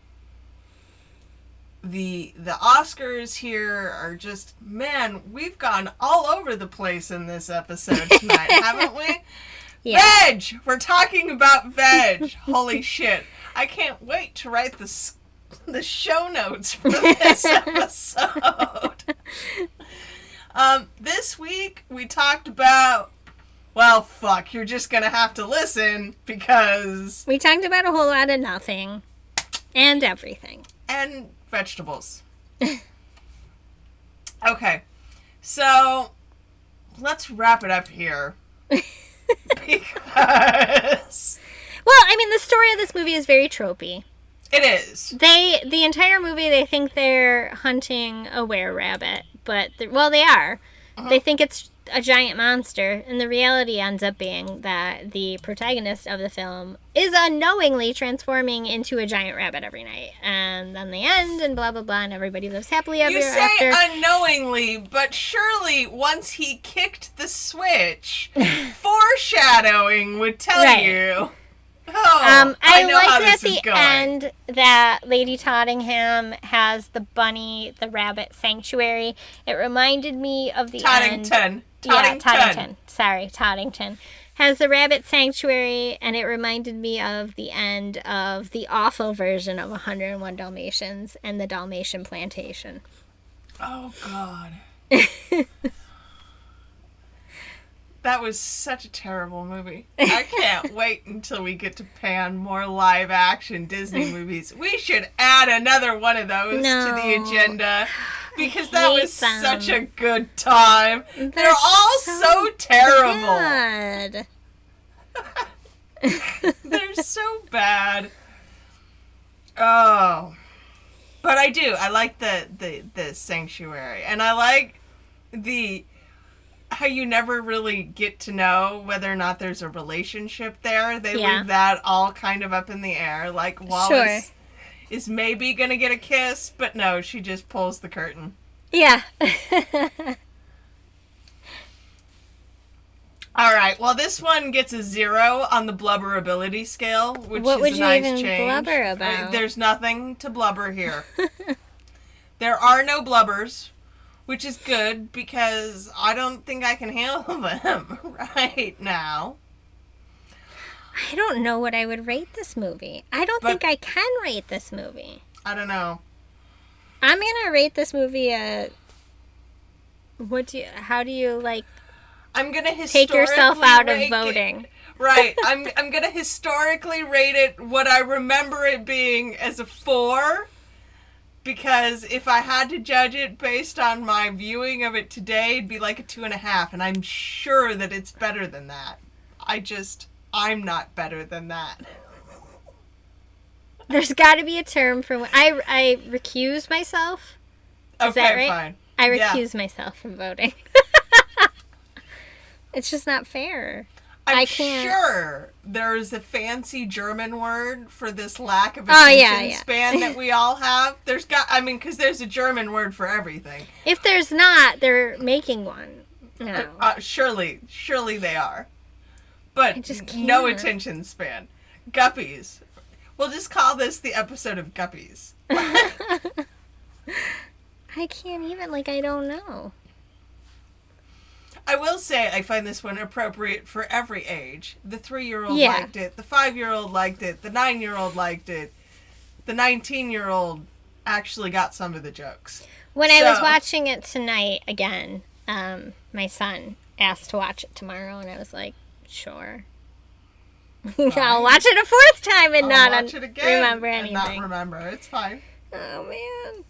The the Oscars here are just man, we've gone all over the place in this episode tonight, haven't we? Yeah. Veg! We're talking about veg. Holy shit. I can't wait to write the, the show notes for this episode. um, this week we talked about. Well, fuck, you're just gonna have to listen because. We talked about a whole lot of nothing and everything. And vegetables. okay, so let's wrap it up here. because. Well, I mean, the story of this movie is very tropey. It is. They, the entire movie, they think they're hunting a were rabbit, but well, they are. They uh-huh. think it's a giant monster, and the reality ends up being that the protagonist of the film is unknowingly transforming into a giant rabbit every night, and then they end, and blah blah blah, and everybody lives happily ever You say after. unknowingly, but surely once he kicked the switch, foreshadowing would tell Right. you. Oh, Um, I, know how like at the end that Lady Tottingham has the bunny, the rabbit sanctuary. It reminded me of the end. Tottington. Yeah, Tottington. Tottington. Sorry, Tottington. Has the rabbit sanctuary, and it reminded me of the end of the awful version of 101 Dalmatians and the Dalmatian plantation. Oh God. that was such a terrible movie. I can't wait until we get to pan more live action Disney movies. We should add another one of those to the agenda because that was them. such a good time. They're, They're all so so, terrible. They're so bad. Oh. But I do. I like the the the sanctuary and I like the how you never really get to know whether or not there's a relationship there. They Yeah. leave that all kind of up in the air. Like Wallace is maybe going to get a kiss, but no, she just pulls the curtain. Yeah. All right. Well, this one gets a zero on the blubberability scale, which What is would a you nice even change. blubber about? There's nothing to blubber here. there are no blubbers, which is good because I don't think I can handle them right now. I don't know what I would rate this movie. I don't But- think I can rate this movie. I don't know. I'm gonna rate this movie a. What do you? How do you like I'm gonna take yourself out of rate it- voting? Right. I'm I'm gonna historically rate it what I remember it being as a four. Because if I had to judge it based on my viewing of it today, it'd be like a two and a half, and I'm sure that it's better than that. I just I'm not better than that. There's got to be a term for when I I recuse myself. Okay, Is that right? fine. I Yeah. recuse myself from voting. it's just not fair. I'm I can't- sure there's a fancy German word for this lack of Oh, attention yeah, yeah. span that we all have. There's got, I mean, because there's a German word for everything. If there's not, they're making one. No. Uh, surely, surely they are. But just no attention span. Guppies. We'll just call this the episode of Guppies. I can't even like I don't know. I will say I find this one appropriate for every age. The three year old Yeah. liked it, the five year old liked it, the nine year old liked it, the 19 year old actually got some of the jokes. When I was watching it tonight again, um, my son asked to watch it tomorrow, and I was like, sure. I'll watch it a fourth time and I'll not watch un- it again remember and anything. not remember. It's fine. oh man.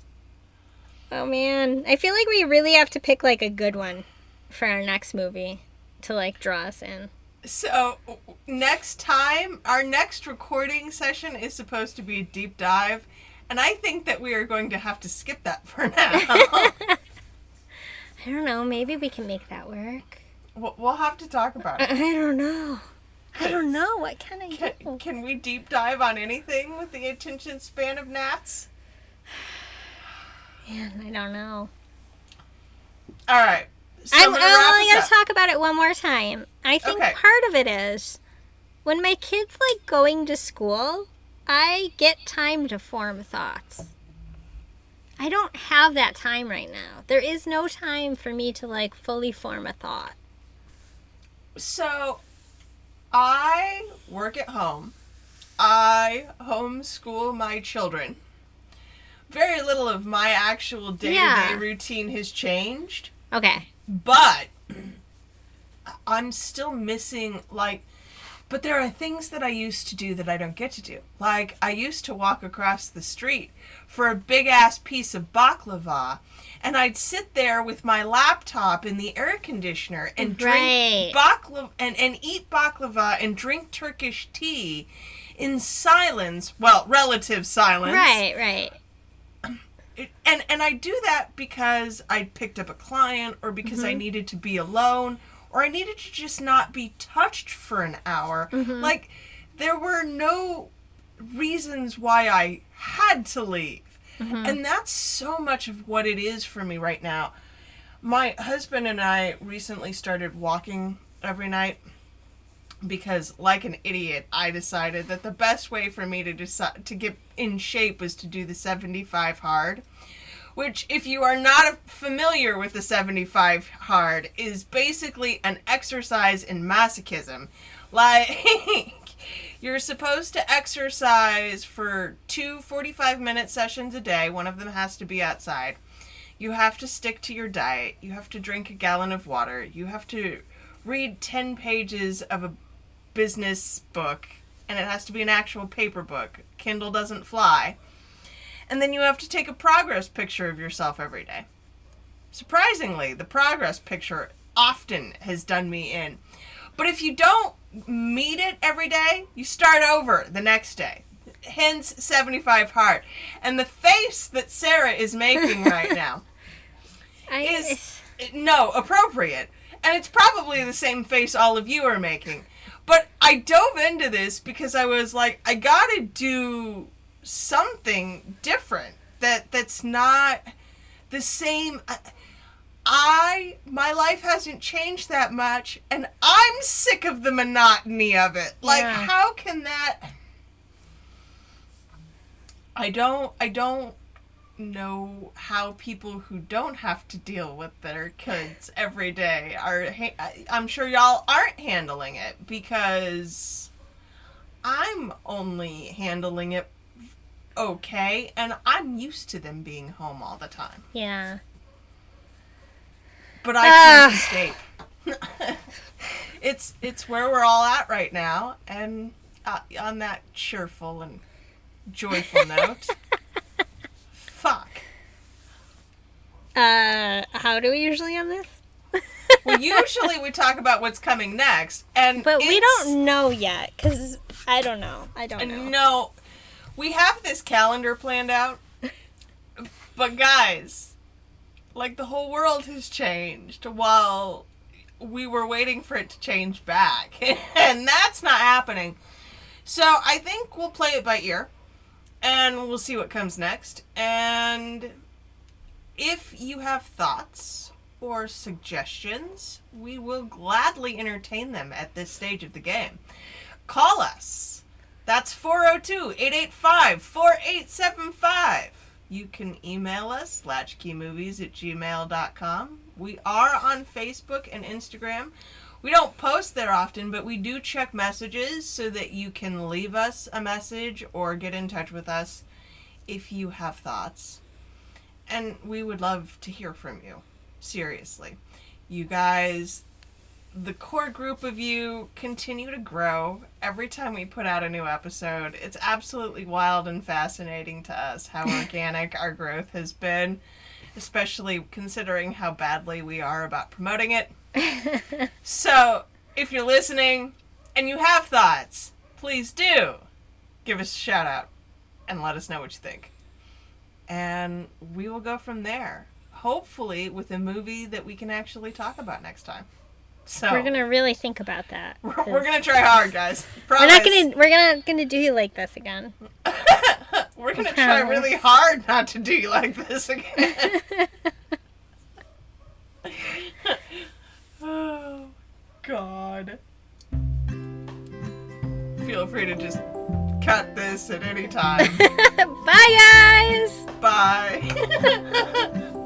Oh man. I feel like we really have to pick like a good one for our next movie to like draw us in. So next time, our next recording session is supposed to be a deep dive, and I think that we are going to have to skip that for now. I don't know. Maybe we can make that work. We'll- have to talk about I, it. I don't know. I don't know. What can I Can, do? can we deep dive on anything with the attention span of gnats? Man, I don't know. All right. So I'm, I'm I'm gonna wrap only going to talk about it one more time. I think Okay. part of it is when my kids like going to school, I get time to form thoughts. I don't have that time right now. There is no time for me to like fully form a thought. So, I work at home. I homeschool my children. Very little of my actual day to day routine has changed, Okay. But I'm still missing, like, but there are things that I used to do that I don't get to do. Like, I used to walk across the street for a big ass piece of baklava, and I'd sit there with my laptop in the air conditioner and Right. drink baklava and, and eat baklava and drink Turkish tea in silence. Well, relative silence. Right, right. It- and and I do that because I picked up a client or because I mm-hmm. needed to be alone or I needed to just not be touched for an hour. Mm-hmm. Like there were no reasons why I had to leave. Mm-hmm. And that's so much of what it is for me right now. My husband and I recently started walking every night because like an idiot I decided that the best way for me to decide to get in shape was to do the 75 hard which if you are not familiar with the 75 hard is basically an exercise in masochism like you're supposed to exercise for two 45 minute sessions a day one of them has to be outside you have to stick to your diet. You have to drink a gallon of water. You have to read 10 pages of a business book, and it has to be an actual paper book. Kindle doesn't fly. And then you have to take a progress picture of yourself every day. Surprisingly, the progress picture often has done me in. But if you don't meet it every day, you start over the next day. Hence 75 hard. And the face that Sarah is making right now I, is no appropriate and it's probably the same face all of you are making but i dove into this because i was like i gotta do something different that that's not the same I- my life hasn't changed that much and i'm sick of the monotony of it like Yeah. how can that i don't i don't know how people who don't have to deal with their kids every day are ha- i'm sure y'all aren't handling it because i'm only handling it okay and i'm used to them being home all the time. Yeah. but i can't escape. It's it's where we're all at right now and uh, on that cheerful and joyful note fuck Uh, how do we usually end this? Well, usually we talk about what's coming next, and But we don't know yet, because I don't know. I don't know. No, we have this calendar planned out, but guys, like the whole world has changed while we were waiting for it to change back, and that's not happening. So I think we'll play it by ear, and we'll see what comes next. And if you have thoughts or suggestions, we will gladly entertain them at this stage of the game. Call us. That's 402 885 4875. You can email us, latchkeymovies at gmail.com. We are on Facebook and Instagram. We don't post there often, but we do check messages so that you can leave us a message or get in touch with us if you have thoughts. And we would love to hear from you. Seriously. You guys, the core group of you continue to grow every time we put out a new episode. It's absolutely wild and fascinating to us how organic our growth has been, especially considering how badly we are about promoting it. So, if you're listening and you have thoughts, please do give us a shout out and let us know what you think and we will go from there. Hopefully, with a movie that we can actually talk about next time. So we're gonna really think about that. We're, we're gonna try hard, guys. Promise. We're not gonna we're not gonna do you like this again. we're gonna try really hard not to do you like this again. oh God. Feel free to just cut this at any time. Bye, guys! Bye.